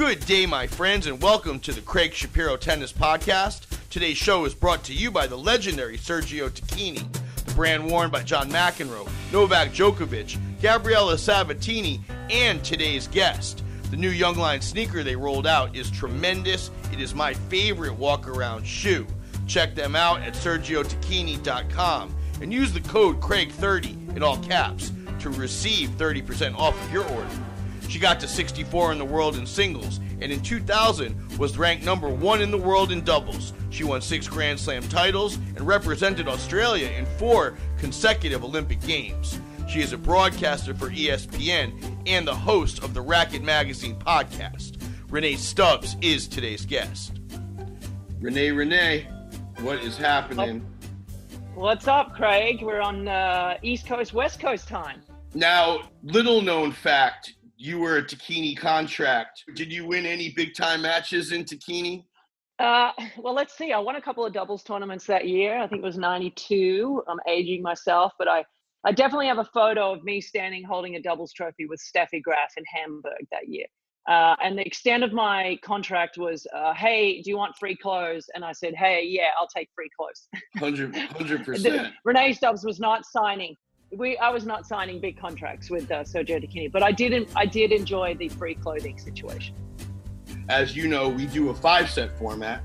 Good day, my friends, and welcome to the Craig Shapiro Tennis Podcast. Today's show is brought to you by the legendary Sergio Tacchini, the brand worn by John McEnroe, Novak Djokovic, Gabriela Sabatini, and today's guest. The new Young Youngline sneaker they rolled out is tremendous. It is my favorite walk around shoe. Check them out at sergiotacchini.com and use the code Craig30 in all caps to receive 30% off of your order. She got to 64 in the world in singles, and in 2000 was ranked number one in the world in doubles. She won six Grand Slam titles and represented Australia in four consecutive Olympic Games. She is a broadcaster for ESPN and the host of the Racquet Magazine podcast. Rennae Stubbs is today's guest. Rennae, Rennae, what is happening? What's up, Craig? We're on uh, East Coast, West Coast time. Now, little known fact, you were a Tacchini contract. Did you win any big time matches in Tacchini? Uh, well, let's see. I won a couple of doubles tournaments that year. I think it was 92. I'm aging myself, but I, I definitely have a photo of me standing holding a doubles trophy with Steffi Graf in Hamburg that year. Uh, and the extent of my contract was, uh, hey, do you want free clothes? And I said, hey, yeah, I'll take free clothes. 100 percent. Rennae Stubbs was not signing we I was not signing big contracts with uh, Sergio Tacchini, but I didn't. I did enjoy the free clothing situation. As you know, we do a five set format.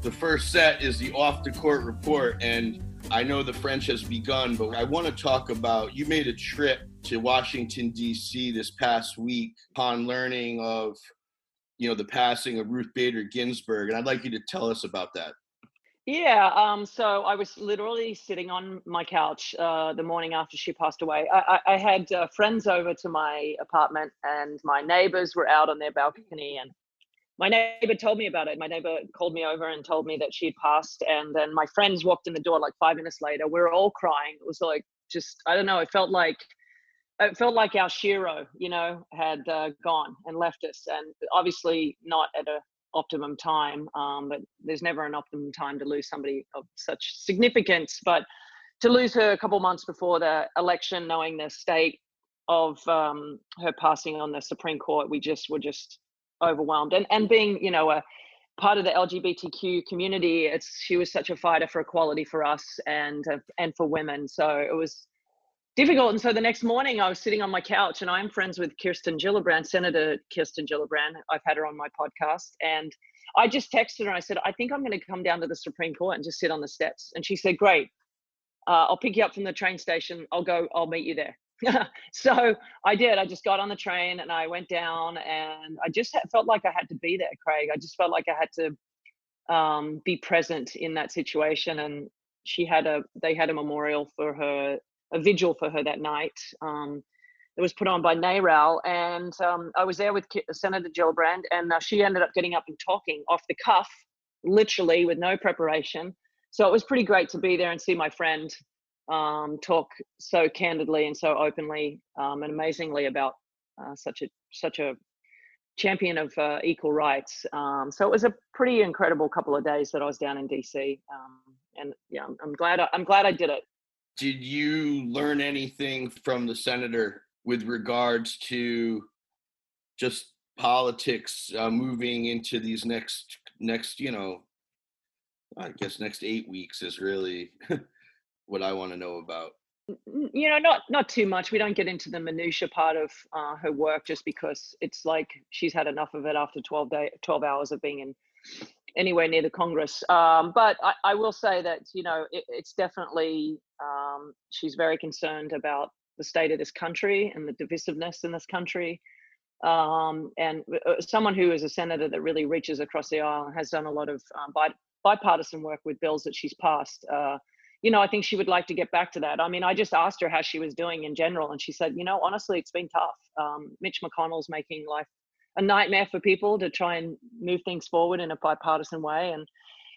The first set is the off the court report, and I know the French has begun, but I want to talk about you made a trip to Washington D.C. this past week upon learning of you know the passing of Ruth Bader Ginsburg, and I'd like you to tell us about that. Yeah, um, so I was literally sitting on my couch uh, the morning after she passed away. I, I, I had uh, friends over to my apartment, and my neighbors were out on their balcony. And my neighbor told me about it. My neighbor called me over and told me that she had passed. And then my friends walked in the door like five minutes later. We were all crying. It was like just I don't know. It felt like it felt like our shero, you know, had uh, gone and left us, and obviously not at a optimum time, um, but there's never an optimum time to lose somebody of such significance. But to lose her a couple months before the election, knowing the state of um, her passing on the Supreme Court, we just were just overwhelmed. And and being you know a part of the LGBTQ community, it's she was such a fighter for equality for us and uh, and for women. So it was difficult. And so the next morning, I was sitting on my couch, and I'm friends with Kirsten Gillibrand, Senator Kirsten Gillibrand. I've had her on my podcast, and I just texted her. and I said, I think I'm going to come down to the Supreme Court and just sit on the steps. And she said, Great. Uh, I'll pick you up from the train station. I'll go. I'll meet you there. so I did. I just got on the train and I went down, and I just felt like I had to be there, Craig. I just felt like I had to um, be present in that situation. And she had a. They had a memorial for her a vigil for her that night. Um, it was put on by NARAL, and um, I was there with Senator Gillibrand, and uh, she ended up getting up and talking off the cuff, literally with no preparation. So it was pretty great to be there and see my friend um, talk so candidly and so openly um, and amazingly about uh, such a such a champion of uh, equal rights. Um, so it was a pretty incredible couple of days that I was down in DC, um, and yeah, I'm, I'm glad I, I'm glad I did it did you learn anything from the senator with regards to just politics uh, moving into these next next you know i guess next eight weeks is really what i want to know about? You know not not too much. We don't get into the minutia part of uh, her work just because it's like she's had enough of it after 12 day 12 hours of being in anywhere near the Congress. Um, but I, I, will say that you know it, it's definitely um, she's very concerned about the state of this country and the divisiveness in this country. Um, and uh, someone who is a senator that really reaches across the aisle has done a lot of um, bi- bipartisan work with bills that she's passed. Uh, you know, I think she would like to get back to that. I mean, I just asked her how she was doing in general, and she said, you know, honestly, it's been tough. Um, Mitch McConnell's making life a nightmare for people to try and move things forward in a bipartisan way. And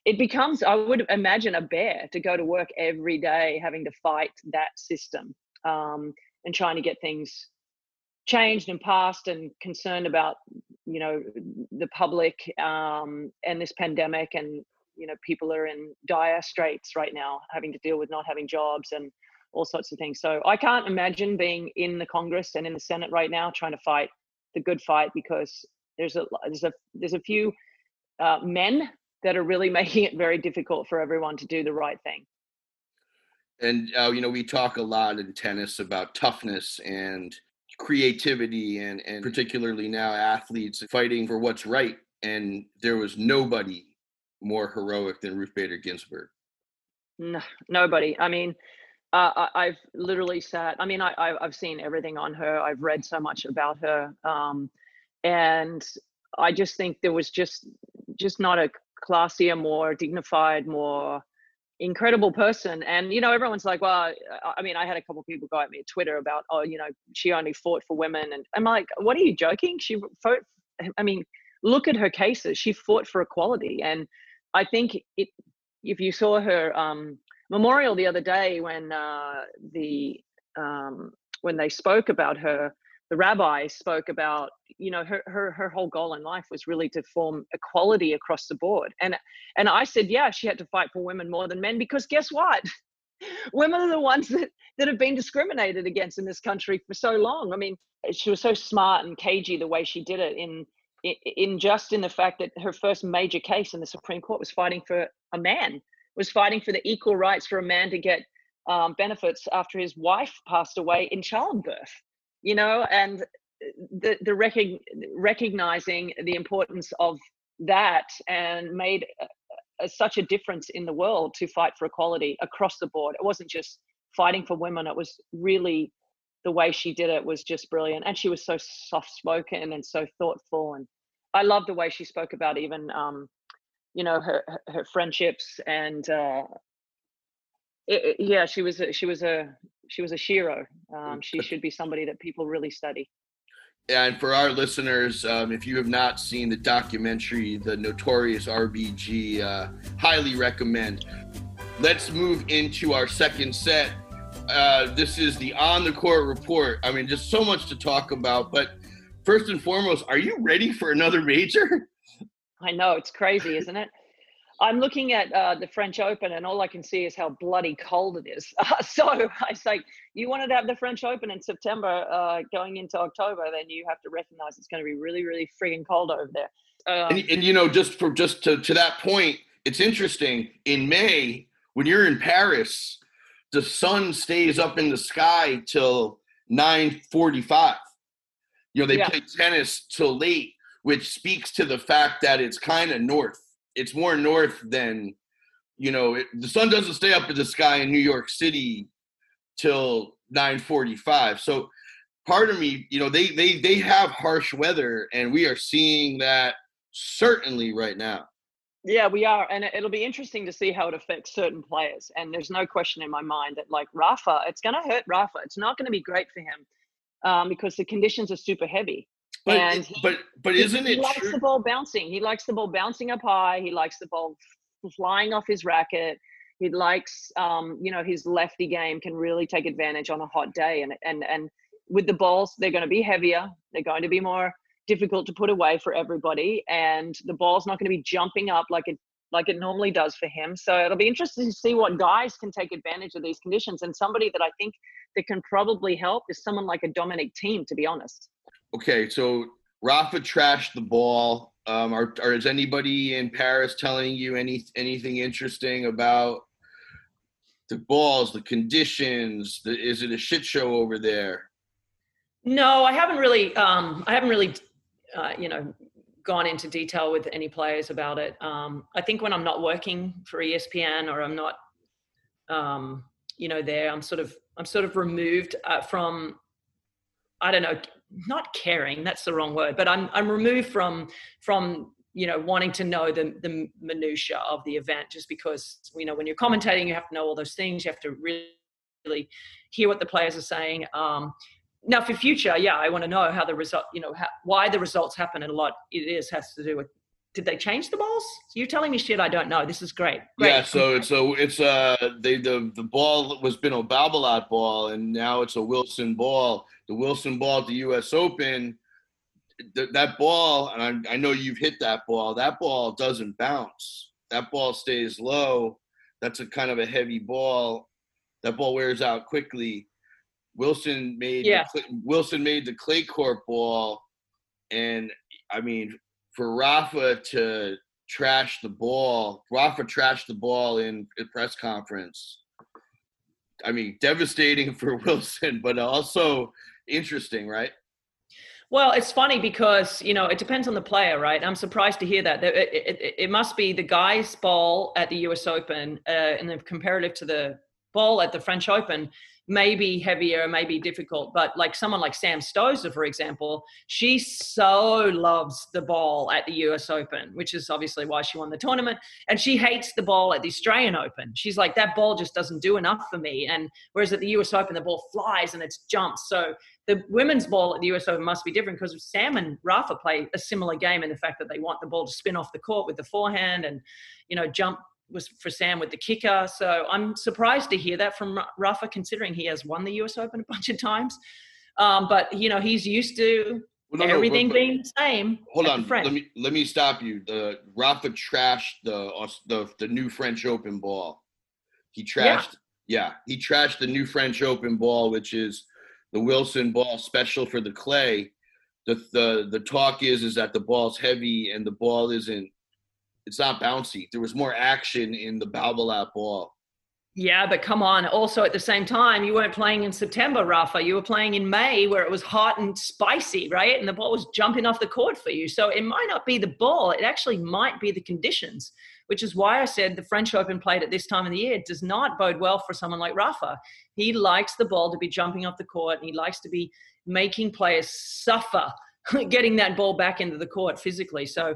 it becomes, I would imagine, a bear to go to work every day having to fight that system um, and trying to get things changed and passed and concerned about, you know, the public um, and this pandemic. And, you know, people are in dire straits right now, having to deal with not having jobs and all sorts of things. So I can't imagine being in the Congress and in the Senate right now trying to fight the good fight because There's a there's a there's a few uh, men that are really making it very difficult for everyone to do the right thing. And uh, you know, we talk a lot in tennis about toughness and creativity, and and particularly now athletes fighting for what's right. And there was nobody more heroic than Ruth Bader Ginsburg. No, nobody. I mean, uh, I, have literally sat. I mean, I, I've seen everything on her. I've read so much about her, um, and I just think there was just just not a classier, more dignified, more incredible person. And you know, everyone's like, well, I mean, I had a couple people go at me at Twitter about, oh, you know, she only fought for women, and I'm like, what are you joking? She fought. I mean, look at her cases. She fought for equality, and I think it. If you saw her um, memorial the other day when uh, the um, when they spoke about her, the rabbi spoke about you know her, her her whole goal in life was really to form equality across the board. And and i said yeah she had to fight for women more than men because guess what? Women are the ones that that have been discriminated against in this country for so long. I mean she was so smart and cagey the way she did it in in just in the fact that her first major case in the supreme court was fighting for a man was fighting for the equal rights for a man to get um, benefits after his wife passed away in childbirth you know? And the the rec- recognizing the importance of that and made a, a, such a difference in the world to fight for equality across the board. It wasn't just fighting for women it was really the way she did it was just brilliant. And she was so soft spoken and so thoughtful and i love the way she spoke about even um, you know her her friendships and uh, it, it, yeah she was a, she was a she was a shero um, she should be somebody that people really study and for our listeners, um, if you have not seen the documentary, The Notorious RBG, uh, highly recommend. Let's move into our second set. Uh, this is the on the court report. I mean, just so much to talk about. But first and foremost, are you ready for another major? I know it's crazy, isn't it? I'm looking at uh, the French Open, and all I can see is how bloody cold it is. Uh, so I say, you wanted to have the French Open in September, uh, going into October, then you have to recognize it's going to be really, really frigging cold over there. Um, and, and, you know, just for just to, to that point, it's interesting. In May, when you're in Paris, the sun stays up in the sky till 9:45. You know, they yeah. play tennis till late which speaks to the fact that it's kind of north. It's more north than, you know, it, the sun doesn't stay up in the sky in New York City till 9:45. So part of me, you know, they they they have harsh weather, and we are seeing that certainly right now. Yeah, we are, and it'll be interesting to see how it affects certain players. And there's no question in my mind that, like Rafa, it's going to hurt Rafa. It's not going to be great for him um, because the conditions are super heavy. But and he, but but isn't he, it? He likes true? the ball bouncing. He likes the ball bouncing up high. He likes the ball flying off his racket. He likes, um, you know, his lefty game can really take advantage on a hot day. And and and with the balls, they're going to be heavier. They're going to be more difficult to put away for everybody, and the ball's not going to be jumping up like it like it normally does for him. So it'll be interesting to see what guys can take advantage of these conditions. And somebody that I think that can probably help is someone like a Dominic Thiem, to be honest okay, so Rafa trashed the ball. Um, are, are is anybody in Paris telling you any anything interesting about the balls, the conditions? The, is it a shit show over there? No, I haven't really. Um, I haven't really, uh, you know, gone into detail with any players about it. Um, I think when I'm not working for ESPN or I'm not, um, you know, there, I'm sort of I'm sort of removed uh, from. I don't know not caring that's the wrong word but i'm i'm removed from from you know wanting to know the the minutia of the event just because you know when you're commentating you have to know all those things you have to really, hear what the players are saying um, now for future yeah i want to know how the result you know how, why the results happen and a lot it is has to do with did they change the balls? You're telling me shit I don't know. This is great. great. Yeah, so it's a it's a they the the ball was been a Babolat ball and now it's a Wilson ball. The Wilson ball at the U.S. Open, th- that ball, and I, I know you've hit that ball. That ball doesn't bounce. That ball stays low. That's a kind of a heavy ball. That ball wears out quickly. Wilson made yeah. the, Wilson made the clay court ball, and I mean, for Rafa to trash the ball, Rafa trashed the ball in a press conference. I mean, devastating for Wilson, but also interesting, right? Well, it's funny because you know it depends on the player, right? I'm surprised to hear that. It, it, it must be the guy's ball at the U.S. Open, uh, and the comparative to the ball at the French Open maybe heavier, maybe difficult. But like someone like Sam Stosur, for example, she so loves the ball at the US Open, which is obviously why she won the tournament. And she hates the ball at the Australian Open. She's like, that ball just doesn't do enough for me. And whereas at the US Open, the ball flies and it's jumps. So the women's ball at the US Open must be different because Sam and Rafa play a similar game in the fact that they want the ball to spin off the court with the forehand and, you know, jump was for Sam with the kicker. So I'm surprised to hear that from Rafa, considering he has won the U.S. Open a bunch of times. Um, but you know, he's used to well, no, everything no, but, being the same. Hold on, let me let me stop you. The Rafa trashed the the the new French Open ball. He trashed. Yeah. yeah, he trashed the new French Open ball, which is the Wilson ball special for the clay. The, the the talk is is that the ball's heavy and the ball isn't it's not bouncy. There was more action in the Babolat ball. Yeah, but come on. Also, at the same time, you weren't playing in September, Rafa. You were playing in May where it was hot and spicy, right? And the ball was jumping off the court for you. So it might not be the ball, it actually might be the conditions, which is why I said the French Open played at this time of the year does not bode well for someone like Rafa. He likes the ball to be jumping off the court and he likes to be making players suffer getting that ball back into the court physically. So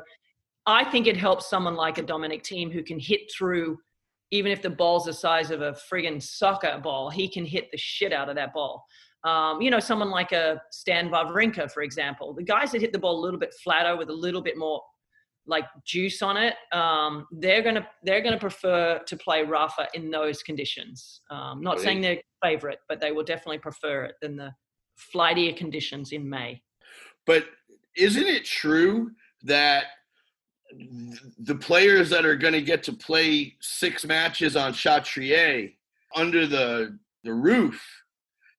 I think it helps someone like a Dominic Thiem who can hit through, even if the ball's the size of a friggin' soccer ball, he can hit the shit out of that ball. Um, you know, someone like a Stan Wawrinka, for example, the guys that hit the ball a little bit flatter with a little bit more like juice on it, um, they're gonna they're gonna prefer to play Rafa in those conditions. Um, not saying they're favorite, but they will definitely prefer it than the flightier conditions in May. But isn't it true that the players that are going to get to play six matches on Chatrier under the the roof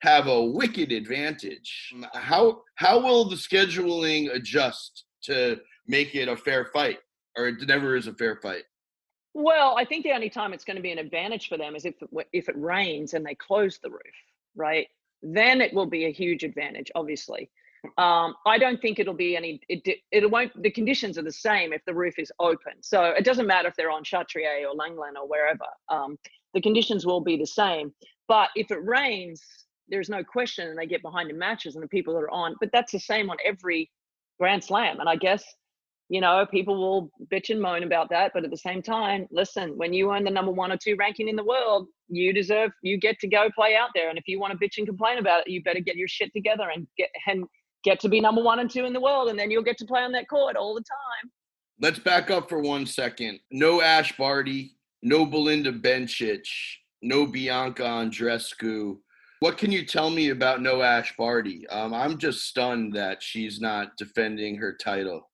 have a wicked advantage. How how will the scheduling adjust to make it a fair fight, or it never is a fair fight? Well, I think the only time it's going to be an advantage for them is if if it rains and they close the roof, right? Then it will be a huge advantage, obviously. Um, I don't think it'll be any. It it won't. The conditions are the same if the roof is open. So it doesn't matter if they're on Chatrier or Lenglen or wherever. Um, the conditions will be the same. But if it rains, there's no question, and they get behind in matches, and the people that are on. But that's the same on every Grand Slam. And I guess you know people will bitch and moan about that. But at the same time, listen, when you earn the number one or two ranking in the world, you deserve. You get to go play out there. And if you want to bitch and complain about it, you better get your shit together and get and get to be number one and two in the world, and then you'll get to play on that court all the time. Let's back up for one second. No Ash Barty, no Belinda Bencic, no Bianca Andreescu. What can you tell me about no Ash Barty? Um, I'm just stunned that she's not defending her title.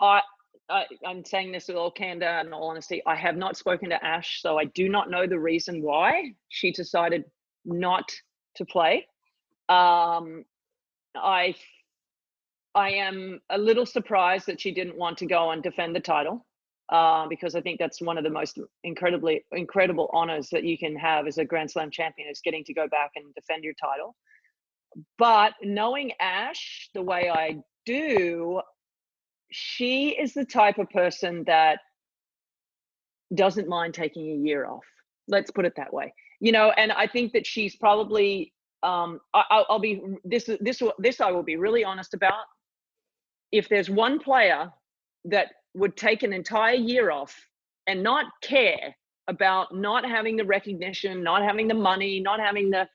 I, I, am saying this with all candor and all honesty. I have not spoken to Ash, so I do not know the reason why she decided not to play. Um, I I am a little surprised that she didn't want to go and defend the title uh, because I think that's one of the most incredibly incredible honors that you can have as a Grand Slam champion is getting to go back and defend your title. But knowing Ash the way I do, she is the type of person that doesn't mind taking a year off. Let's put it that way. You know, and I think that she's probably um, I, will be this this this I will be really honest about. If there's one player that would take an entire year off and not care about not having the recognition, not having the money, not having the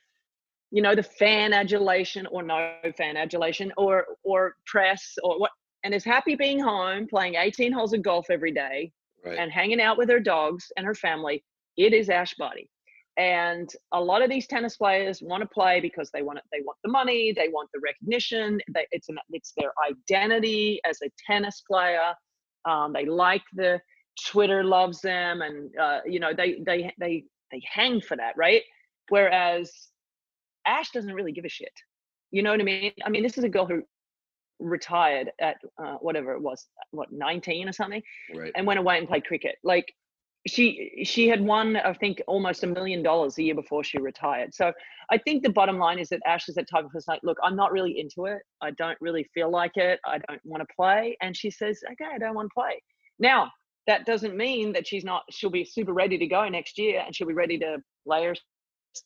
you know the fan adulation or no fan adulation or or press or what and is happy being home playing 18 holes of golf every day right. and hanging out with her dogs and her family it is ash barty and a lot of these tennis players want to play because they want it, they want the money they want the recognition they, it's an it's their identity as a tennis player. Um, they like the twitter loves them and uh, you know they they they they hang for that right? Whereas ash doesn't really give a shit. You know what i mean? I mean this is a girl who retired at uh, whatever it was, what 19 or something, Right. and went away and played cricket. Like she she had won I think almost a million dollars a year before she retired. So I think the bottom line is that Ash is that type of person like, look, I'm not really into it. I don't really feel like it. I don't want to play. And she says, okay, I don't want to play. Now that doesn't mean that she's not. She'll be super ready to go next year, and she'll be ready to lay her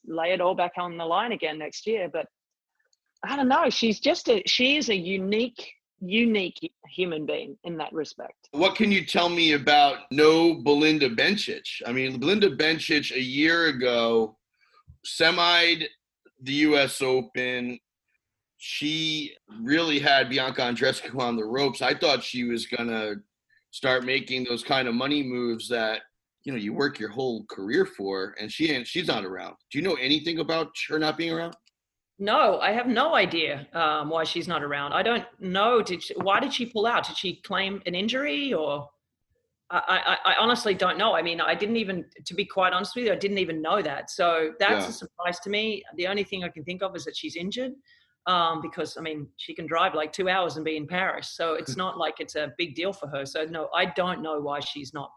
lay it all back on the line again next year. But I don't know. She's just a she is a unique unique human being in that respect. What can you tell me about no Belinda Bencic? I mean, Belinda Bencic a year ago semied the U.S. Open. She really had Bianca Andreescu on the ropes. I thought she was gonna start making those kind of money moves that you know you work your whole career for, and she ain't. She's not around. Do you know anything about her not being around? No, I have no idea um, why she's not around. I don't know. Did she, why did she pull out? Did she claim an injury or? I, I, I honestly don't know. I mean, I didn't even, to be quite honest with you, I didn't even know that. So that's Yeah. a surprise to me. The only thing I can think of is that she's injured, um, because I mean, she can drive like two hours and be in Paris. So it's not like it's a big deal for her. So no, I don't know why she's not,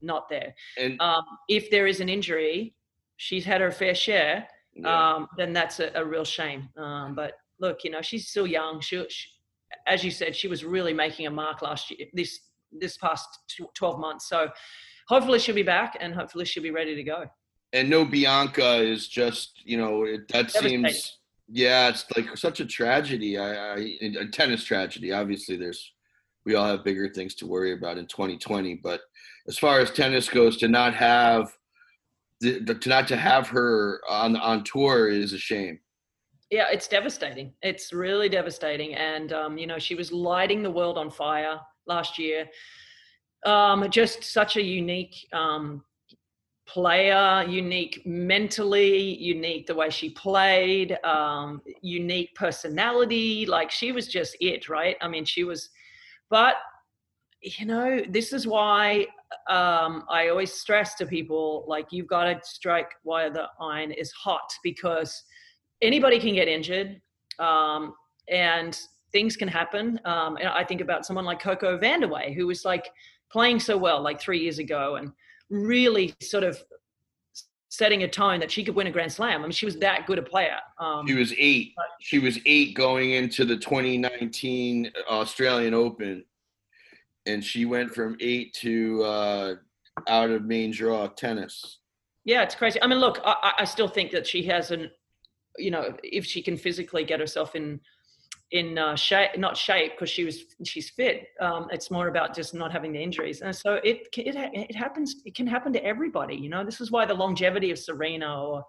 not there. And Um, if there is an injury, she's had her fair share yeah. um, then that's a, a real shame. Um, but look, you know, she's still young. She, she, as you said, she was really making a mark last year, this this past twelve months. So hopefully she'll be back, and hopefully she'll be ready to go. and no Bianca is just you know it, that seems yeah it's like such a tragedy I, I a tennis tragedy obviously there's we all have bigger things to worry about in 2020 but as far as tennis goes to not have to not to have her on on tour is a shame Yeah, it's devastating. It's really devastating. And um, you know, she was lighting the world on fire last year. Um, just such a unique um, player, unique mentally, unique the way she played, um, unique personality. Like she was just it, right? I mean, she was. But you know, this is why um, I always stress to people like you've got to strike while the iron is hot because anybody can get injured um, and things can happen. Um, and I think about someone like Coco Vandeweghe, who was like playing so well like three years ago and really sort of setting a tone that she could win a Grand Slam. I mean, she was that good a player. Um, she was eight she was eight going into the 2019 Australian Open and she went from eight to uh out of main draw tennis Yeah, it's crazy. I mean, look, I, I- still think that she has an, you know, if she can physically get herself in, in uh, shape, not shape, because she was she's fit. Um, it's more about just not having the injuries, and so it it it happens. It can happen to everybody. You know, this is why the longevity of Serena or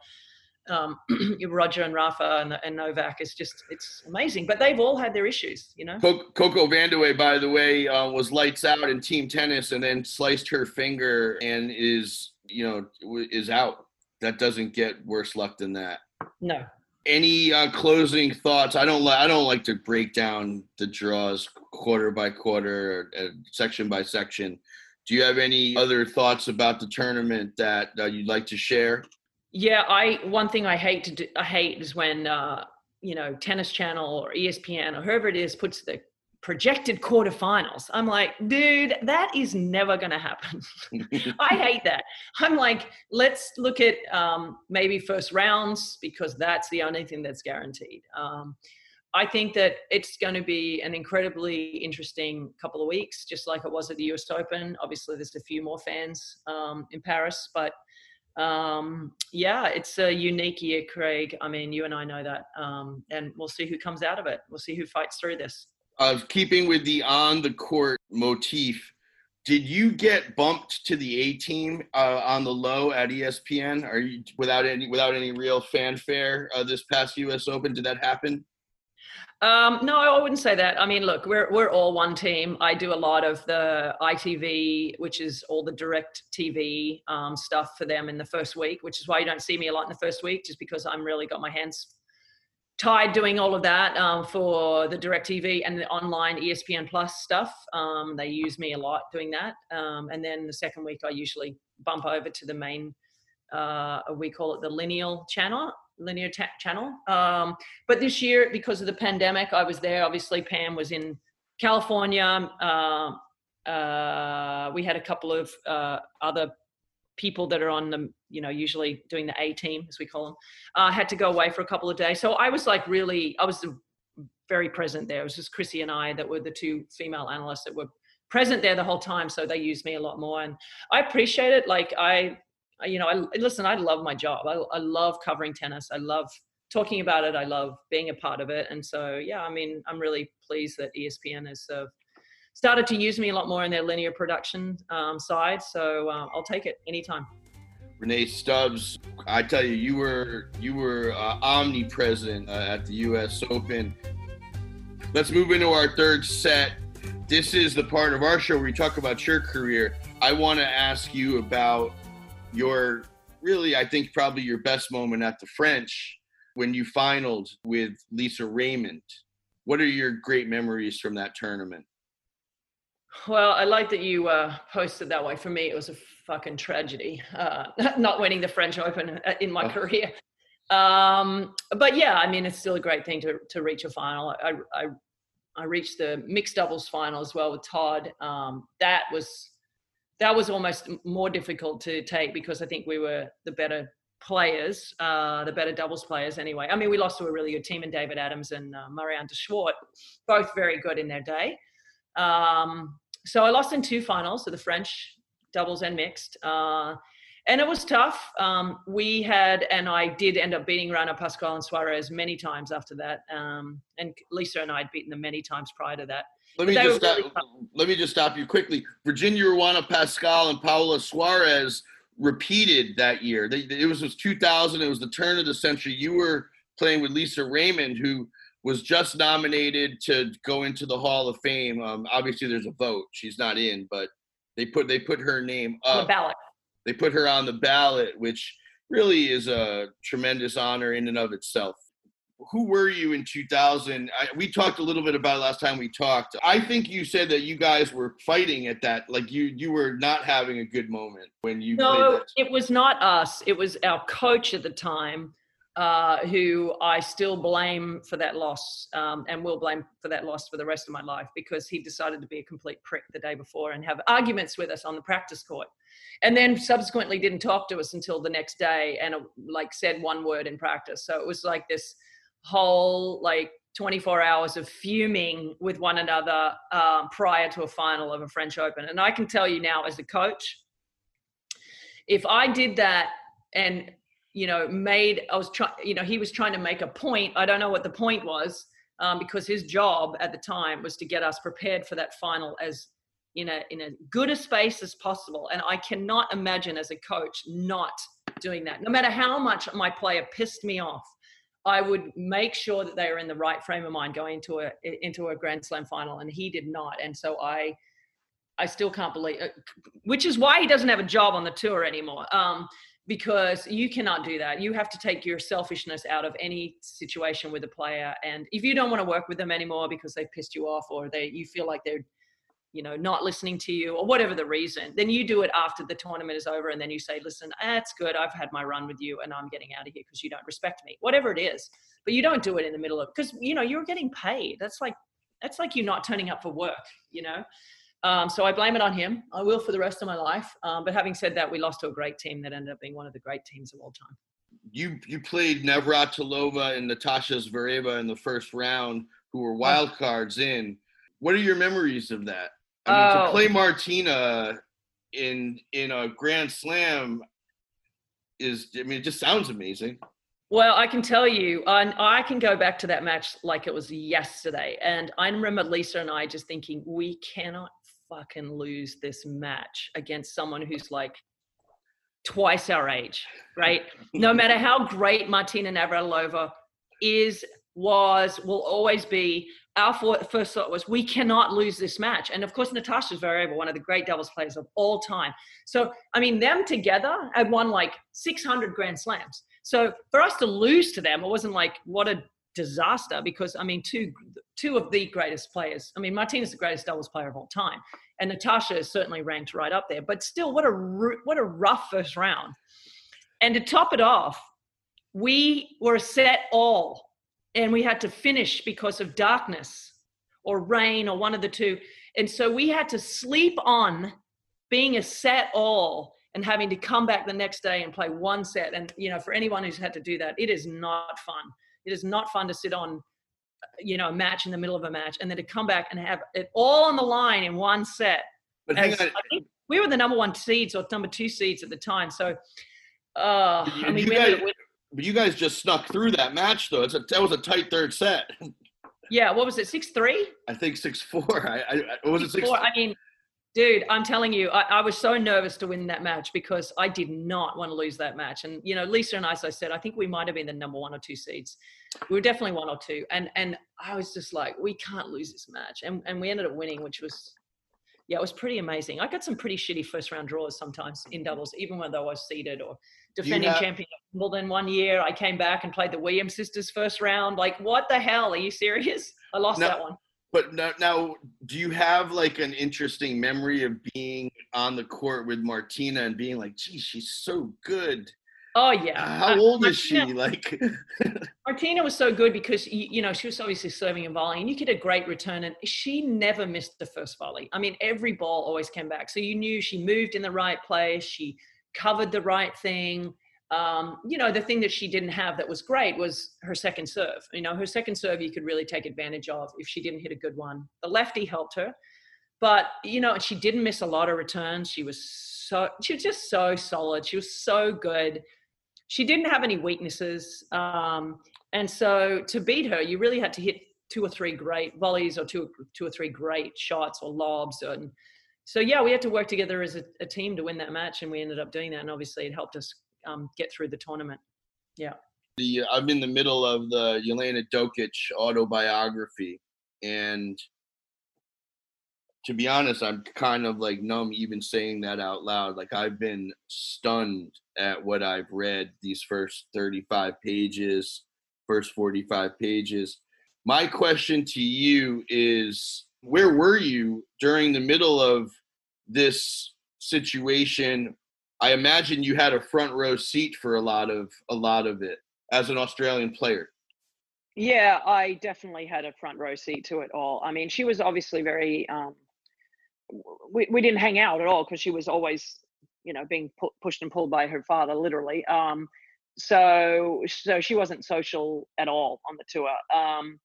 um, Roger and Rafa and, and Novak is just it's amazing. But they've all had their issues. You know. Coco Vandeweghe, by the way, uh, was lights out in team tennis and then sliced her finger and is, you know, is out. That doesn't get worse luck than that. No. Any uh, closing thoughts? I don't like. I don't like to break down the draws quarter by quarter, uh, section by section. Do you have any other thoughts about the tournament that uh, you'd like to share? Yeah, I one thing I hate to do, I hate is when uh, you know Tennis Channel or ESPN or whoever it is puts the projected quarterfinals. I'm like, dude, that is never going to happen. I hate that. I'm like, let's look at um, maybe first rounds because that's the only thing that's guaranteed. Um, I think that it's going to be an incredibly interesting couple of weeks, just like it was at the US Open. Obviously, there's a few more fans um, in Paris, but um, yeah, it's a unique year, Craig. I mean, you and I know that, um, and we'll see who comes out of it. We'll see who fights through this. uh, keeping with the on the court motif, did you get bumped to the A team uh, on the low at ESPN? Are you without any without any real fanfare uh, this past U.S. Open? Did that happen? Um, no, I wouldn't say that. I mean, look, we're we're all one team. I do a lot of the ITV, which is all the direct TV um, stuff for them in the first week, which is why you don't see me a lot in the first week, just because I'm really got my hands tied doing all of that um, for the direct TV and the online ESPN Plus stuff. Um, they use me a lot doing that, um, and then the second week I usually bump over to the main. Uh, we call it the lineal channel, linear t- channel. Um, but this year, because of the pandemic, I was there. Obviously, Pam was in California. Uh, uh, we had a couple of uh, other people that are on the, you know, usually doing the A team, as we call them, uh, had to go away for a couple of days. So I was like really, I was very present there. It was just Chrissy and I that were the two female analysts that were present there the whole time. So they used me a lot more, and I appreciate it. Like I, you know, I listen. I love my job. I, I love covering tennis. I love talking about it. I love being a part of it. And so, yeah, I mean, I'm really pleased that ESPN has uh, started to use me a lot more in their linear production um, side. So uh, I'll take it anytime. Rennae Stubbs, I tell you, you were you were uh, omnipresent uh, at the U.S. Open. Let's move into our third set. This is the part of our show where we talk about your career. I want to ask you about your really, I think, probably your best moment at the French when you finaled with Lisa Raymond. What are your great memories from that tournament? Well, I like that you uh, posted that way. For me, it was a fucking tragedy, uh, not winning the French Open uh, in my oh. career. Um, but yeah, I mean, it's still a great thing to to reach a final. I I, I reached the mixed doubles final as well with Todd. Um, that was that was almost more difficult to take because I think we were the better players, uh, the better doubles players anyway. I mean, we lost to a really good team in David Adams and uh, Mariaan de Swardt, both very good in their day. Um, so I lost in two finals, so the French doubles and mixed. Uh, and it was tough. Um, we had, and I did end up beating Ruano Pascual and Suarez many times after that. Um, and Lisa and I had beaten them many times prior to that. Let me just stop, really let me just stop you quickly. Virginia Ruano Pascual and Paula Suarez repeated that year. They, it was, was 2000. It was the turn of the century. You were playing with Lisa Raymond, who was just nominated to go into the Hall of Fame. Um, obviously, there's a vote. She's not in, but they put they put her name up. the ballot. They put her on the ballot, which really is a tremendous honor in and of itself. Who were you in 2000? I, we talked a little bit about last time we talked. I think you said that you guys were fighting at that, like you you were not having a good moment when you. No, it was not us. It was our coach at the time uh, who I still blame for that loss um, and will blame for that loss for the rest of my life because he decided to be a complete prick the day before and have arguments with us on the practice court. And then subsequently didn't talk to us until the next day and uh, like said one word in practice. So it was like this whole like 24 hours of fuming with one another um, prior to a final of a French Open. And I can tell you now, as a coach, if I did that and you know, made, I was trying, you know, he was trying to make a point. I don't know what the point was um, because his job at the time was to get us prepared for that final as in a, in a good a space as possible. And I cannot imagine as a coach not doing that. No matter how much my player pissed me off, I would make sure that they were in the right frame of mind going into a into a Grand Slam final, and he did not. And so I, I still can't believe, uh, which is why he doesn't have a job on the tour anymore. Um, because you cannot do that. You have to take your selfishness out of any situation with a player. And if you don't want to work with them anymore because they pissed you off or they you feel like they're you know not listening to you or whatever the reason then you do it after the tournament is over and then you say listen that's good i've had my run with you and i'm getting out of here because you don't respect me whatever it is but you don't do it in the middle of because you know you're getting paid that's like that's like you not turning up for work you know um, so I blame it on him. I will for the rest of my life. Um, but having said that, we lost to a great team that ended up being one of the great teams of all time. You you played Navratilova and Natasha Zvereva in the first round, who were wild cards in. What are your memories of that? I mean, oh. to play Martina in in a Grand Slam is I mean, it just sounds amazing. Well, I can tell you, and I can go back to that match like it was yesterday. And I remember Lisa and I just thinking, we cannot fucking lose this match against someone who's like twice our age, right? no matter how great Martina Navratilova is, was, will always be, our first thought was we cannot lose this match. And of course, Natasha's Zvereva, one of the great doubles players of all time. So, I mean, them together had won like 600 Grand Slams. So for us to lose to them, it wasn't like, what a disaster because I mean, two two of the greatest players. I mean, Martina's the greatest doubles player of all time, and Natasha is certainly ranked right up there. But still, what a what a rough first round. And to top it off, we were set all and we had to finish because of darkness or rain or one of the two. And so we had to sleep on being a set all and having to come back the next day and play one set. And, you know, for anyone who's had to do that, it is not fun. It is not fun to sit on, you know, a match in the middle of a match and then to come back and have it all on the line in one set. But As- hang on. I think we were the number one seeds or number two seeds at the time. So, uh, I mean, we guys- winning But you guys just snuck through that match, though. It's a, that was a tight third set. Yeah, what was it? Six three? I think six four. I, I I- was it six? Four. I mean, dude, I'm telling you, I, I was so nervous to win that match because I did not want to lose that match. And you know, Lisa and I, as I said, I think we might have been the number one or two seeds. We were definitely one or two. And and I was just like, we can't lose this match. And and we ended up winning, which was yeah, it was pretty amazing. I got some pretty shitty first round draws sometimes in doubles, even when I was seeded or defending have- champion of Wimbledon one year. I came back and played the Williams sisters first round. Like, what the hell? Are you serious? I lost No. that one. But now, now, do you have like an interesting memory of being on the court with Martina and being like, "Geez, she's so good." Oh yeah. How Uh, old is she? Like, Martina was so good because you, know she was obviously serving in volley, and. You get a great return, and she never missed the first volley. I mean, every ball always came back. So you knew she moved in the right place. She covered the right thing. Um, you know, the thing that she didn't have that was great was her second serve. You know, her second serve you could really take advantage of if she didn't hit a good one. The lefty helped her, but you know, she didn't miss a lot of returns. She was so she was just so solid. She was so good. She didn't have any weaknesses. Um, and so to beat her, you really had to hit two or three great volleys or two, two or three great shots or lobs. And so, yeah, we had to work together as a, a team to win that match. And we ended up doing that. And obviously it helped us um, get through the tournament. Yeah. The I'm in the middle of the Jelena Dokic autobiography, and to be honest, I'm kind of like numb even saying that out loud. Like I've been stunned at what I've read these first 35 pages, first 45 pages. My question to you is where were you during the middle of this situation? I imagine you had a front row seat for a lot of a lot of it as an Australian player. Yeah, I definitely had a front row seat to it all. I mean, she was obviously very. Um, we we didn't hang out at all because she was always, you know, being pu- pushed and pulled by her father, literally. Um, so so she wasn't social at all on the tour. Um,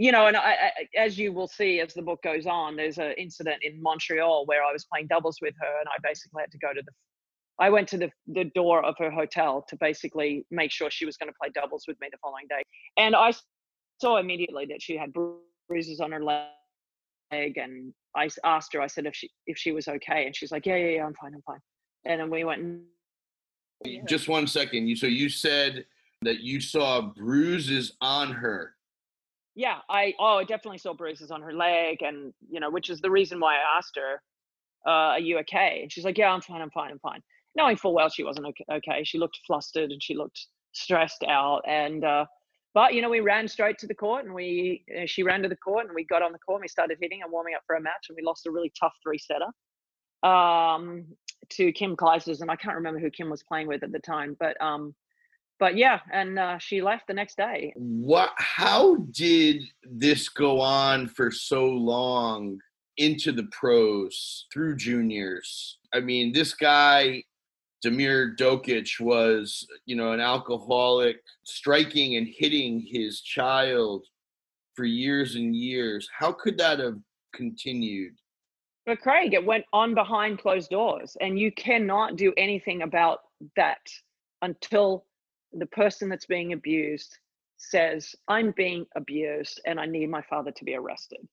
you know, and I, I, as you will see as the book goes on, there's an incident in Montreal where I was playing doubles with her, and I basically had to go to the. I went to the the door of her hotel to basically make sure she was going to play doubles with me the following day, and I saw immediately that she had bruises on her leg, and I asked her. I said if she if she was okay, and she's like, yeah, yeah, yeah, I'm fine, I'm fine. And then we went. Just one second. You so you said that you saw bruises on her. Yeah i oh i definitely saw bruises on her leg and you know which is the reason why i asked her uh, are you okay? And she's like yeah i'm fine i'm fine i'm fine. Knowing full well she wasn't okay, she looked flustered and she looked stressed out and uh, but you know we ran straight to the court and we uh, she ran to the court and we got on the court and we started hitting and warming up for a match and we lost a really tough three setter um to kim Clijsters, and i can't remember who kim was playing with at the time but um but yeah and uh, she left the next day What how did this go on for so long into the pros through juniors? I mean, this guy Damir Dokic was, you know, an alcoholic, striking and hitting his child for years and years. How could that have continued? But Craig, it went on behind closed doors, and you cannot do anything about that until the person that's being abused says, I'm being abused and I need my father to be arrested.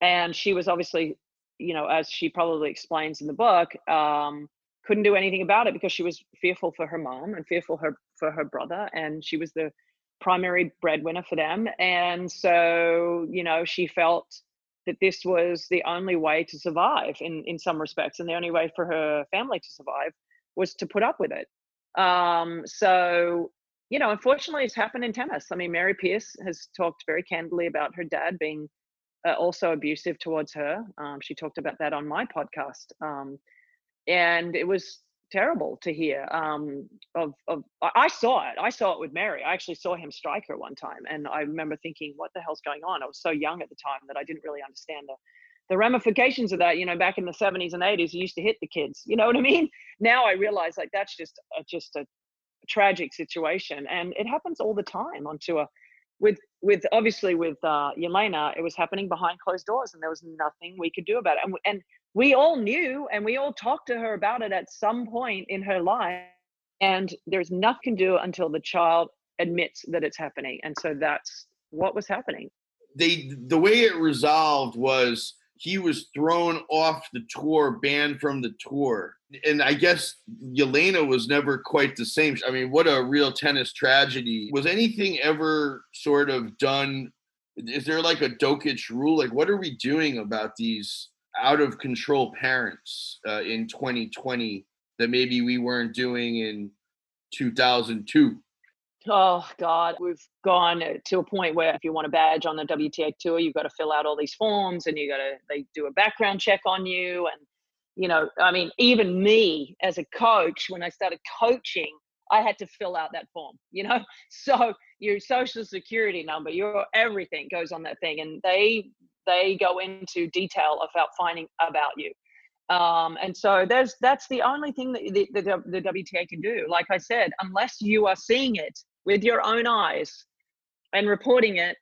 And she was obviously, you know, as she probably explains in the book, um, couldn't do anything about it because she was fearful for her mom and fearful her for her brother, and she was the primary breadwinner for them. And so, you know, she felt that this was the only way to survive in in some respects and the only way for her family to survive was to put up with it um so you know unfortunately it's happened in tennis i mean mary pierce has talked very candidly about her dad being uh, also abusive towards her um, she talked about that on my podcast um, and it was terrible to hear. Um, of of I saw it. I saw it with Mary. I actually saw him strike her one time, and I remember thinking, "What the hell's going on?" I was so young at the time that I didn't really understand the the ramifications of that. You know, back in the seventies and eighties, he used to hit the kids. You know what I mean? Now I realize like that's just a, just a tragic situation, and it happens all the time on tour. With with obviously with uh, Jelena, it was happening behind closed doors, and there was nothing we could do about it. And, and we all knew and we all talked to her about it at some point in her life and there's nothing to do until the child admits that it's happening and so that's what was happening The the way it resolved was he was thrown off the tour banned from the tour. And i guess Jelena was never quite the same. I mean what a real tennis tragedy. Was anything ever sort of done? Is there like a Dokic rule? Like what are we doing about these out of control parents uh, in 2020 that maybe we weren't doing in 2002? Oh God, we've gone to a point where if you want a badge on the WTA tour, you've got to fill out all these forms and you got to they do a background check on you and you know, I mean, even me as a coach, when I started coaching, I had to fill out that form, you know. So your social security number, your everything goes on that thing, and they they go into detail about finding about you. Um, and so there's that's the only thing that the, the, the WTA can do. Like I said, unless you are seeing it with your own eyes and reporting it,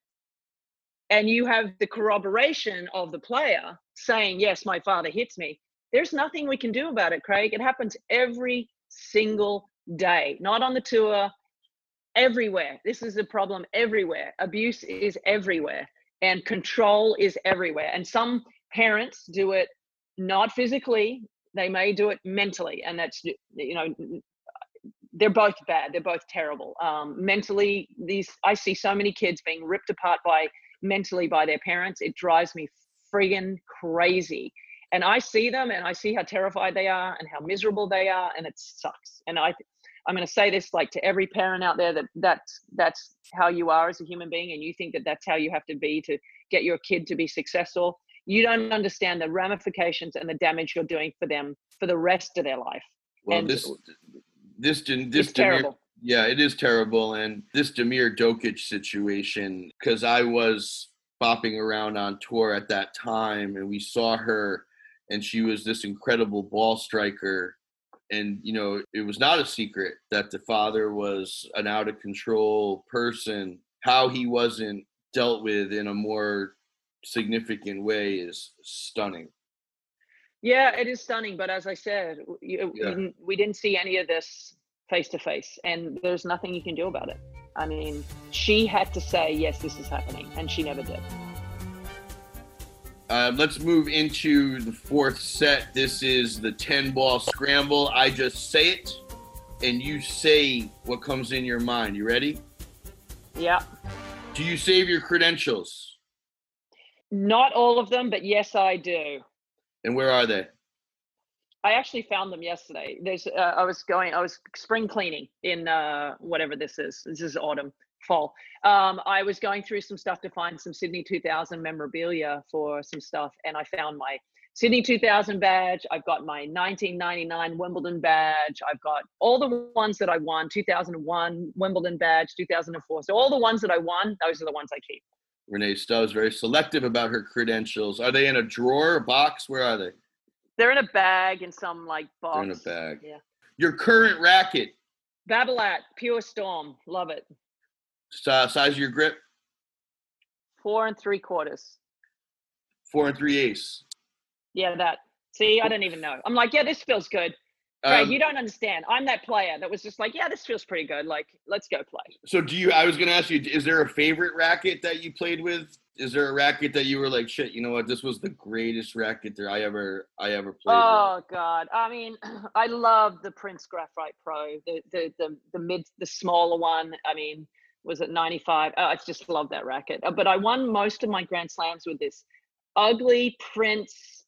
and you have the corroboration of the player saying, "Yes, my father hits me." There's nothing we can do about it, Craig. It happens every single day, not on the tour, everywhere. This is a problem everywhere. Abuse is everywhere and control is everywhere. And some parents do it not physically, they may do it mentally. And that's, you know, they're both bad. They're both terrible. Um, mentally, these, I see so many kids being ripped apart by mentally by their parents. It drives me friggin' crazy. And I see them and I see how terrified they are and how miserable they are, and it sucks. And I, I'm going to say this like to every parent out there that that's that's how you are as a human being, and you think that that's how you have to be to get your kid to be successful. You don't understand the ramifications and the damage you're doing for them for the rest of their life. Well, and this this this Damir, terrible. Yeah, it is terrible, and this Damir Dokic situation because I was bopping around on tour at that time, and we saw her, and she was this incredible ball striker and you know it was not a secret that the father was an out of control person how he wasn't dealt with in a more significant way is stunning yeah it is stunning but as i said you, yeah. we, we didn't see any of this face to face and there's nothing you can do about it i mean she had to say yes this is happening and she never did uh, let's move into the fourth set. This is the 10 ball scramble. I just say it and you say what comes in your mind. You ready? Yeah. Do you save your credentials? Not all of them, but yes, I do. And where are they? I actually found them yesterday. There's, uh, I was going, I was spring cleaning in uh, whatever this is. This is autumn fall. Um, I was going through some stuff to find some Sydney 2000 memorabilia for some stuff, and I found my Sydney 2000 badge. I've got my 1999 Wimbledon badge. I've got all the ones that I won 2001 Wimbledon badge, 2004. So all the ones that I won, those are the ones I keep. Rennae Stubbs very selective about her credentials. Are they in a drawer, a box? Where are they? They're in a bag in some like box. They're in a bag. Yeah. Your current racket. Babolat, Pure Storm. Love it. Uh, size of your grip? Four and three quarters. Four and three eighths. Yeah, that. See, I don't even know. I'm like, yeah, this feels good. Right, um, you don't understand. I'm that player that was just like, yeah, this feels pretty good. Like, let's go play. So, do you? I was going to ask you, is there a favorite racket that you played with? Is there a racket that you were like, shit? You know what? This was the greatest racket that I ever, I ever played. Oh with. God! I mean, I love the Prince Graphite Pro, the the the the mid, the smaller one. I mean, was it 95 oh, i just love that racket uh, but i won most of my grand slams with this ugly prince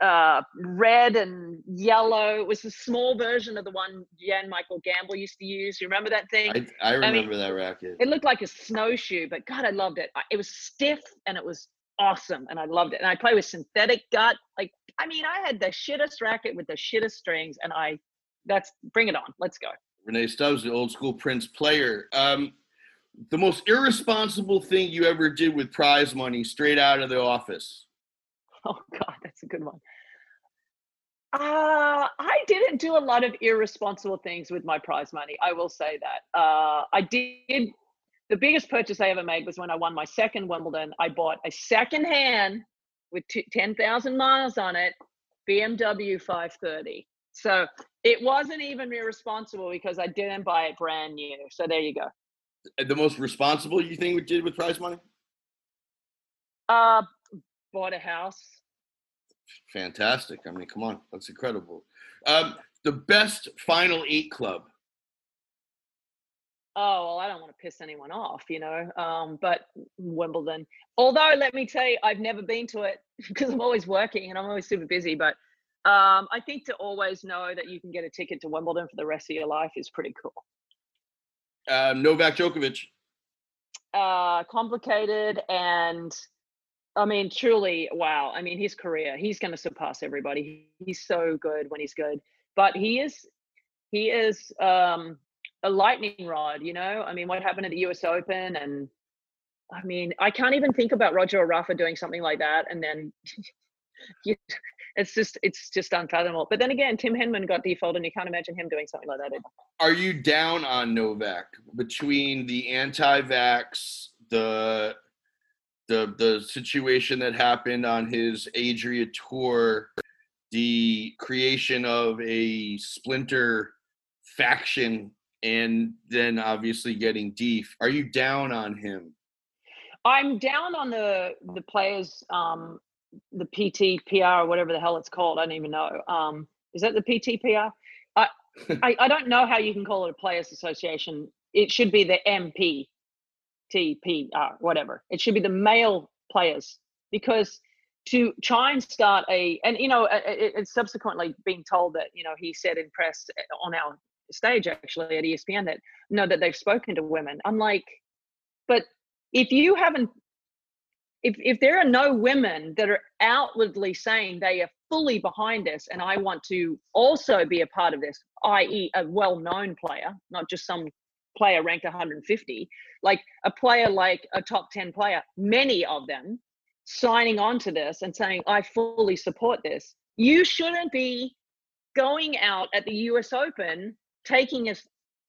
uh, red and yellow it was a small version of the one Jan-Michael Gambill used to use you remember that thing i, I remember I mean, that racket it looked like a snowshoe but god i loved it it was stiff and it was awesome and i loved it and i play with synthetic gut like i mean i had the shittest racket with the shittest strings and i that's bring it on. Let's go. Rennae Stubbs, the old school Prince player. Um, the most irresponsible thing you ever did with prize money straight out of the office? Oh God, that's a good one. Uh, I didn't do a lot of irresponsible things with my prize money. I will say that. Uh, I did. The biggest purchase I ever made was when I won my second Wimbledon. I bought a second hand with 10,000 miles on it, BMW 530. So it wasn't even irresponsible because I didn't buy it brand new. So there you go. The most responsible you think we did with prize money? Uh, bought a house. Fantastic. I mean, come on, that's incredible. Um, the best final eight club. Oh well, I don't want to piss anyone off, you know. Um, but Wimbledon. Although, let me tell you, I've never been to it because I'm always working and I'm always super busy. But um, I think to always know that you can get a ticket to Wimbledon for the rest of your life is pretty cool. Um, Novak Djokovic. Uh, complicated and I mean, truly, wow. I mean, his career, he's going to surpass everybody. He's so good when he's good, but he is, he is um, a lightning rod. You know, I mean, what happened at the U.S. Open, and I mean, I can't even think about Roger or Rafa doing something like that, and then it's just, it's just unfathomable. But then again, Tim Henman got default, and you can't imagine him doing something like that. Either. Are you down on Novak between the anti-vax, the the the situation that happened on his Adria tour, the creation of a splinter faction, and then obviously getting Deef. Are you down on him? I'm down on the the players, um, the PT PR or whatever the hell it's called. I don't even know. Um, is that the PT PR? I, I I don't know how you can call it a players association. It should be the MP TPR, whatever. It should be the male players because to try and start a and you know it, it's subsequently being told that you know he said in press eh, on our stage actually at espn that no that they've spoken to women i'm like but if you haven't if if there are no women that are outwardly saying they are fully behind this and i want to also be a part of this i.e a well-known player not just some player ranked 150, like a player like a top 10 player, many of them signing on to this and saying, I fully support this. You shouldn't be going out at the US Open taking a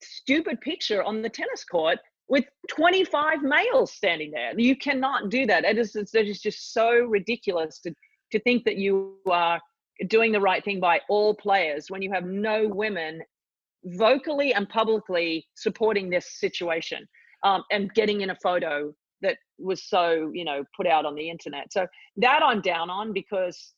stupid picture on the tennis court with 25 males standing there. You cannot do that. It is, it is just so ridiculous to, to think that you are doing the right thing by all players when you have no women vocally and publicly supporting this situation um, and getting in a photo that was so you know put out on the internet. So that i'm down on because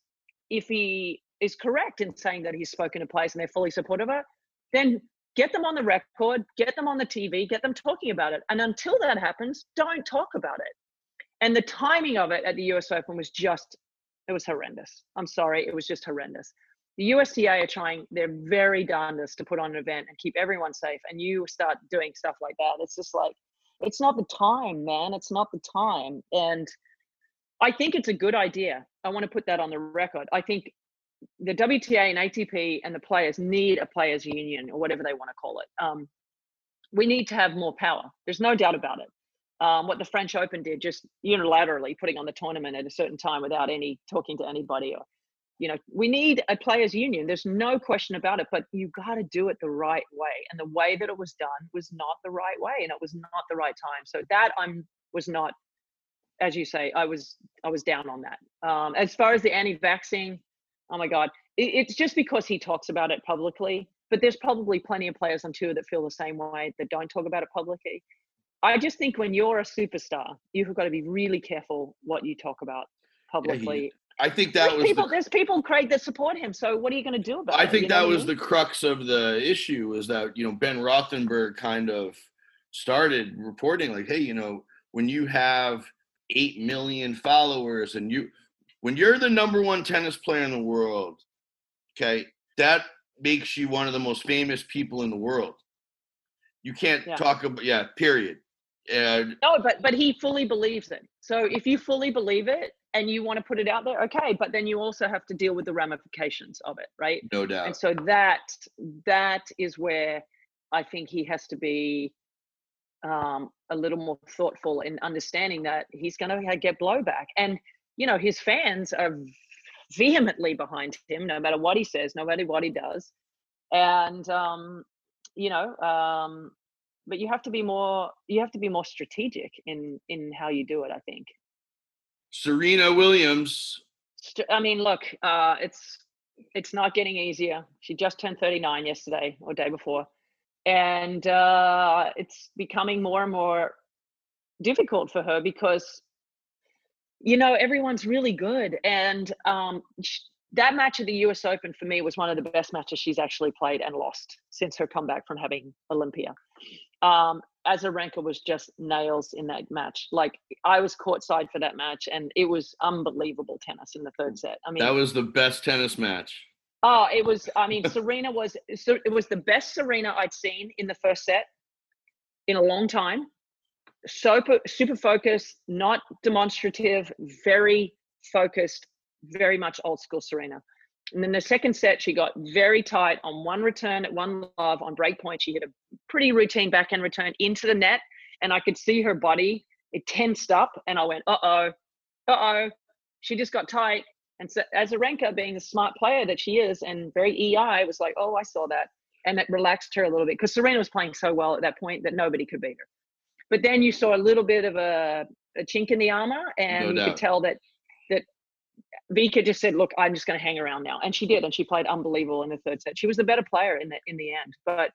if he is correct in saying that he's spoken to players and they're fully supportive of it then get them on the record get them on the tv get them talking about it. And until that happens don't talk about it. And the timing of it at the us open was just it was horrendous. I'm sorry it was just horrendous the USTA are trying their very darndest to put on an event and keep everyone safe, and you start doing stuff like that. It's just like, it's not the time, man. It's not the time. And I think it's a good idea. I want to put that on the record. I think the WTA and ATP and the players need a players union or whatever they want to call it. Um, we need to have more power. There's no doubt about it. Um, what the French Open did, just unilaterally putting on the tournament at a certain time without any talking to anybody or you know we need a players union there's no question about it but you got to do it the right way and the way that it was done was not the right way and it was not the right time so that i'm was not as you say i was i was down on that. Um, as far as the anti-vaccine oh my god it, it's just because he talks about it publicly but there's probably plenty of players on tour that feel the same way that don't talk about it publicly. I just think when you're a superstar you've got to be really careful what you talk about publicly I think that there's was people. the, there's people, Craig, that support him. So what are you going to do about I it? I think You know that I was mean? the crux of the issue is that you know Ben Rothenberg kind of started reporting like, hey, you know, when you have eight million followers and you when you're the number one tennis player in the world, okay, that makes you one of the most famous people in the world. You can't Yeah. talk about yeah, period. And No, but but he fully believes it. So if you fully believe it and you want to put it out there okay but then you also have to deal with the ramifications of it right? No doubt. and so that that is where i think he has to be um, a little more thoughtful in understanding that he's going to get blowback. And you know his fans are vehemently behind him no matter what he says no matter what he does. And um, you know um, but you have to be more you have to be more strategic in in how you do it i think serena williams. I mean look uh it's it's not getting easier. She just turned 39 yesterday or day before. And uh it's becoming more and more difficult for her because you know everyone's really good. And um that match at the US Open for me was one of the best matches she's actually played and lost since her comeback from having Olympia. Um, Azarenka was just nails in that match. Like I was courtside for that match, and it was unbelievable tennis in the third set. I mean, that was the best tennis match. Oh, it was. I mean, Serena was. So it was the best Serena I'd seen in the first set in a long time. Super, super focused, not demonstrative, very focused, very much old school Serena. And then the second set, she got very tight on one return at one love on break point. She hit a pretty routine backhand return into the net, and I could see her body. It tensed up, and I went, "Uh oh, uh oh." She just got tight, and so Azarenka, being the smart player that she is, and very EI, was like, "Oh, I saw that," and it relaxed her a little bit because Serena was playing so well at that point that nobody could beat her. But then you saw a little bit of a, a chink in the armor, and no you could tell that Vika just said, "Look, I'm just going to hang around now," and she did, and she played unbelievable in the third set. She was the better player in the in the end, but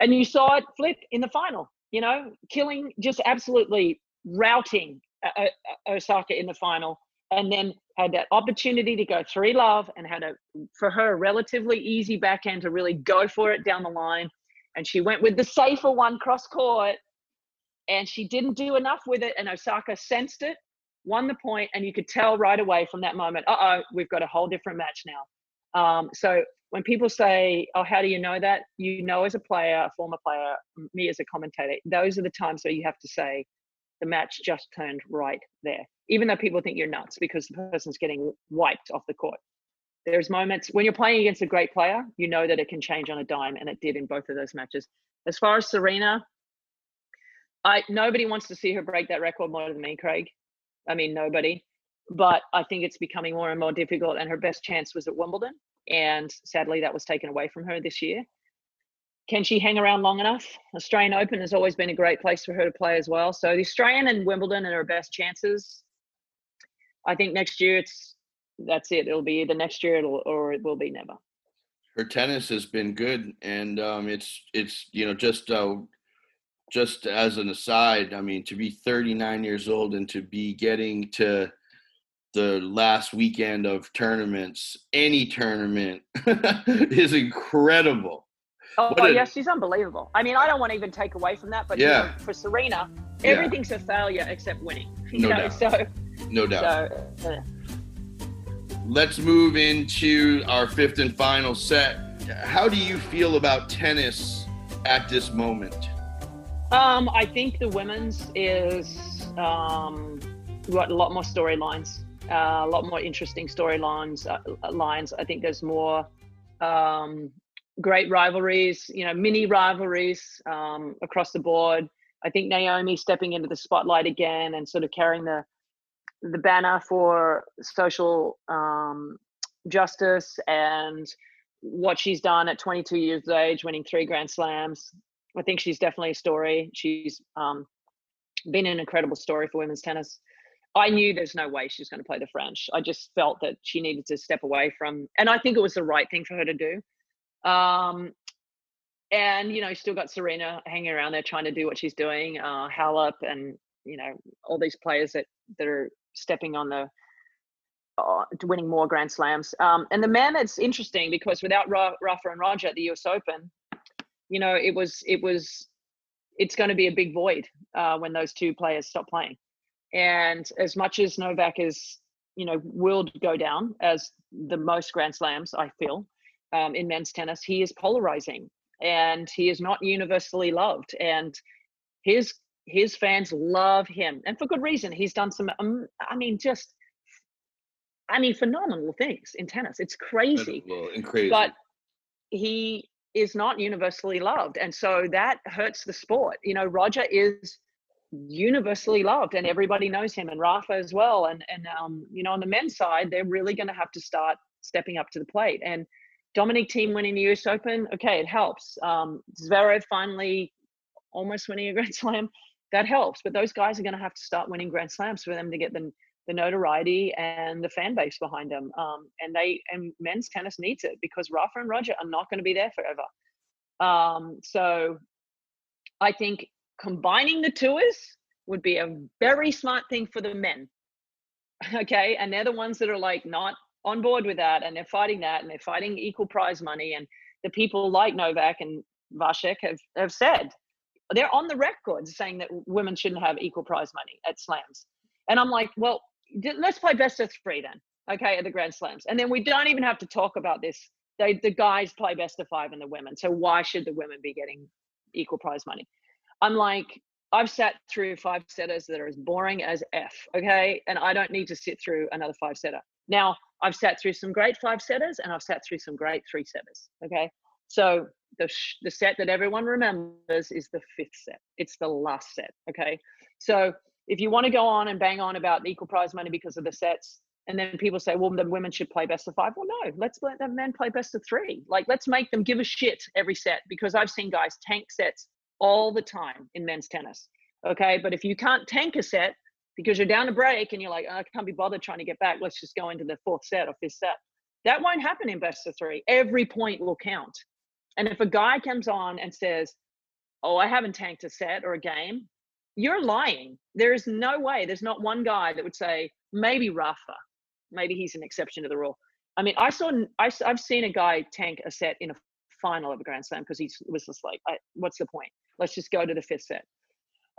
and you saw it flip in the final. You know, killing, just absolutely routing uh, uh, uh, Osaka in the final, and then had that opportunity to go three love and had a for her relatively easy backhand to really go for it down the line, and she went with the safer one cross court, and she didn't do enough with it, and Osaka sensed it won the point, and you could tell right away from that moment, uh oh, we've got a whole different match now. Um, so when people say, oh, how do you know that? You know, as a player, a former player, me as a commentator, those are the times where you have to say, the match just turned right there. Even though people think you're nuts because the person's getting wiped off the court. There's moments when you're playing against a great player, you know that it can change on a dime, and it did in both of those matches. As far as Serena, I nobody wants to see her break that record more than me, Craig. I mean, nobody. But I think it's becoming more and more difficult. And her best chance was at Wimbledon. And sadly, that was taken away from her this year. Can she hang around long enough? Australian Open has always been a great place for her to play as well. So the Australian and Wimbledon are her best chances. I think next year it's that's it. It'll be either next year or it will be never. Her tennis has been good, and um, it's it's you know just uh, just as an aside, I mean, to be 39 years old and to be getting to the last weekend of tournaments, any tournament, is incredible. Oh, oh a, yes, she's unbelievable. I mean, I don't want to even take away from that, but yeah. You know, for Serena, everything's yeah. a failure except winning. no know? doubt. So, no doubt. So, uh, Let's move into our fifth and final set. How do you feel about tennis at this moment? Um, I think the women's is um, got a lot more storylines, uh, a lot more interesting storylines. Uh, lines. I think there's more um, great rivalries, you know, mini rivalries um, across the board. I think Naomi stepping into the spotlight again and sort of carrying the the banner for social um, justice and what she's done at 22 years of age, winning three Grand Slams, I think she's definitely a story. She's um, been an incredible story for women's tennis. I knew there's no way she's going to play the French. I just felt that she needed to step away from, and I think it was the right thing for her to do. Um, and you know, still got Serena hanging around there trying to do what she's doing. Uh, Halep and you know all these players that that are stepping on the uh, winning more Grand Slams. Um, and the men, it's interesting because without Rafa and Roger at the U.S. Open, you know, it was it was it's going to be a big void uh, when those two players stop playing. And as much as Novak is, you know, will go down as the most Grand Slams, I feel, um, in men's tennis, he is polarizing and he is not universally loved. And his his fans love him, and for good reason. He's done some, um, I mean, just I mean, phenomenal things in tennis. It's crazy. And crazy. But he is not universally loved. And so that hurts the sport. You know, Roger is universally loved and everybody knows him and Rafa as well. And, and um, you know, on the men's side, they're really going to have to start stepping up to the plate. And Dominic Thiem winning the US Open, okay, it helps. Um, Zverev finally almost winning a Grand Slam, that helps. But those guys are going to have to start winning Grand Slams for them to get the, the notoriety and the fan base behind them. Um, and they and men's tennis needs it because Rafa and Roger are not going to be there forever. Um, so I think combining the tours would be a very smart thing for the men. Okay. And they're the ones that are like not on board with that and they're fighting that and they're fighting equal prize money. And the people like Novak and Vasek have, have said they're on the record saying that women shouldn't have equal prize money at slams. And I'm like, well, let's play best of three then, okay, at the Grand Slams. And then we don't even have to talk about this. They, the guys play best of five and the women. So why should the women be getting equal prize money? I'm like, I've sat through five setters that are as boring as F, okay? And I don't need to sit through another five setter. Now, I've sat through some great five setters and I've sat through some great three setters, okay? So the, sh- the set that everyone remembers is the fifth set. It's the last set, okay? So if you want to go on and bang on about the equal prize money because of the sets, and then people say, well, the women should play best of five. Well, no, let's let the men play best of three. Like, let's make them give a shit every set because I've seen guys tank sets all the time in men's tennis. Okay. But if you can't tank a set because you're down a break and you're like, oh, I can't be bothered trying to get back, let's just go into the fourth set or fifth set. That won't happen in best of three. Every point will count. And if a guy comes on and says, Oh, I haven't tanked a set or a game, you're lying. There is no way. There's not one guy that would say, maybe Rafa. Maybe he's an exception to the rule. I mean, I saw, I, have seen a guy tank a set in a final of a Grand Slam because he was just like, what's the point? Let's just go to the fifth set.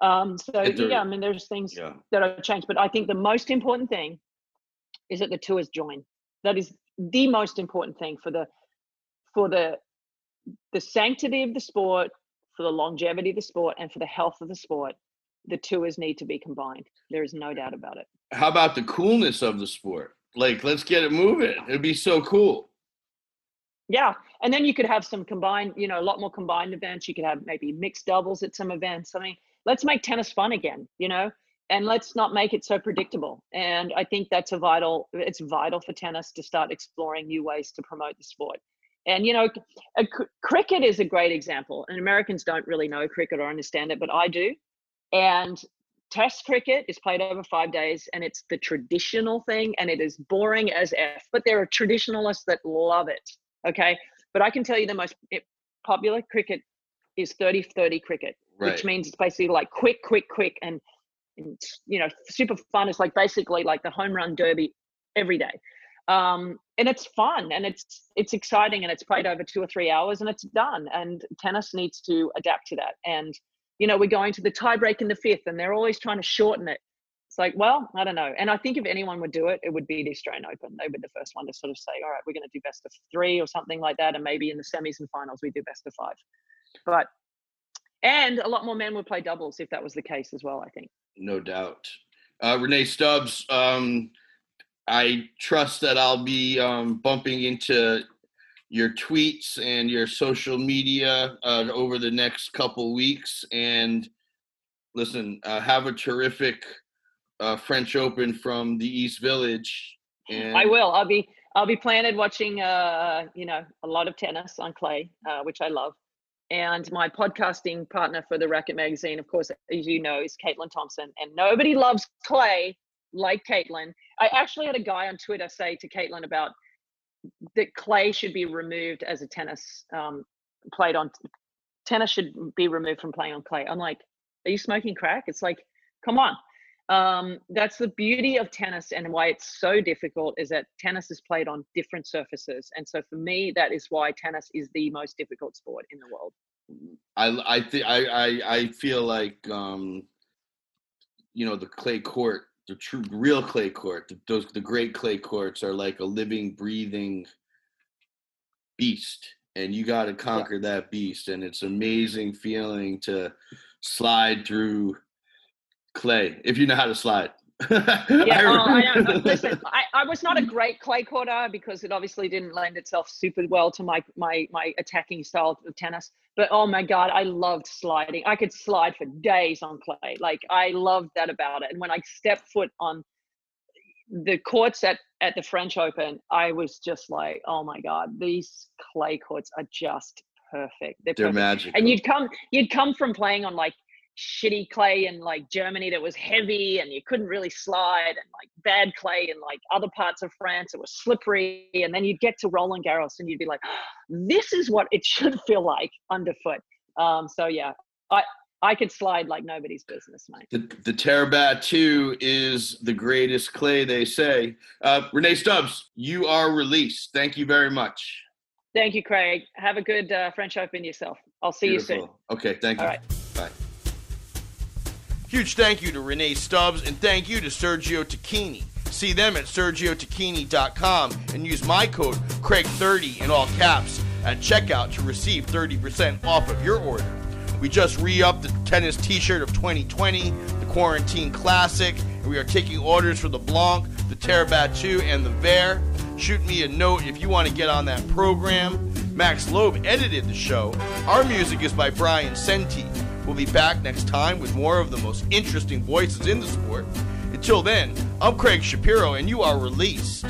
Um, so yeah, I mean, there's things yeah. that have changed, but I think the most important thing is that the tours join. That is the most important thing for the for the the sanctity of the sport, for the longevity of the sport, and for the health of the sport. The tours need to be combined. There is no doubt about it. How about the coolness of the sport? Like, let's get it moving. It'd be so cool. Yeah, and then you could have some combined, you know, a lot more combined events. You could have maybe mixed doubles at some events. I mean, let's make tennis fun again, you know, and let's not make it so predictable. And I think that's a vital, it's vital for tennis to start exploring new ways to promote the sport. And, you know, cricket is a great example. And Americans don't really know cricket or understand it, but I do. And Test cricket is played over five days and it's the traditional thing and it is boring as F, but there are traditionalists that love it. Okay. But I can tell you the most popular cricket is 30 30 cricket right. which means it's basically like quick, quick, quick, and, and you know, super fun. It's like basically like the home run derby every day. Um, and it's fun and it's it's exciting and it's played over two or three hours and it's done. And tennis needs to adapt to that. And you know, we're going to the tiebreak in the fifth, and they're always trying to shorten it. It's like, well, I don't know. And I think if anyone would do it, it would be the Australian Open. They would be the first one to sort of say, all right, we're going to do best of three or something like that. And maybe in the semis and finals, we do best of five. But and a lot more men would play doubles if that was the case as well. I think. No doubt. Uh, Rennae Stubbs, um, I trust that I'll be um, bumping into your tweets and your social media uh, over the next couple weeks. And listen, uh, have a terrific uh, French Open from the East Village. And I will. I'll be I'll be planted watching uh, you know a lot of tennis on clay, uh, which I love. And my podcasting partner for the Racquet magazine, of course, as you know, is Caitlin Thompson. And nobody loves clay like Caitlin. I actually had a guy on Twitter say to Caitlin about that clay should be removed as a tennis um, played on tennis should be removed from playing on clay. I'm like, are you smoking crack? It's like, come on. Um, that's the beauty of tennis and why it's so difficult is that tennis is played on different surfaces. And so for me, that is why tennis is the most difficult sport in the world. I I think I, I I feel like um, you know the clay court, the true real clay court, the, those the great clay courts are like a living, breathing beast, and you got to conquer that beast. And it's amazing feeling to slide through clay if you know how to slide. yeah, oh, I know. Listen, I, I was not a great clay courter because it obviously didn't lend itself super well to my my my attacking style of tennis. But oh my god, I loved sliding. I could slide for days on clay. Like I loved that about it. And when I stepped foot on the courts at at the French Open, I was just like, oh my god, these clay courts are just perfect. They're, They're perfect. magical. And you'd come you'd come from playing on like shitty clay in like Germany that was heavy and you couldn't really slide and like bad clay in like other parts of France it was slippery and then you'd get to Roland Garros and you'd be like this is what it should feel like underfoot um so yeah I I could slide like nobody's business, mate. The, the TerraBat 2 is the greatest clay, they say. Uh, Rennae Stubbs, you are released. Thank you very much. Thank you, Craig. Have a good uh, French Open yourself. I'll see Beautiful. you soon. Okay, thank you. All right. Bye. Huge thank you to Rennae Stubbs and thank you to Sergio Tacchini. See them at sergiotacchini.com and use my code Craig30 in all caps at checkout to receive 30% off of your order. We just re upped the tennis t shirt of 2020, the Quarantine Classic, and we are taking orders for the Blanc, the TerraBat 2, and the Vare. Shoot me a note if you want to get on that program. Max Loeb edited the show. Our music is by Brian Senti. We'll be back next time with more of the most interesting voices in the sport. Until then, I'm Craig Shapiro, and you are released.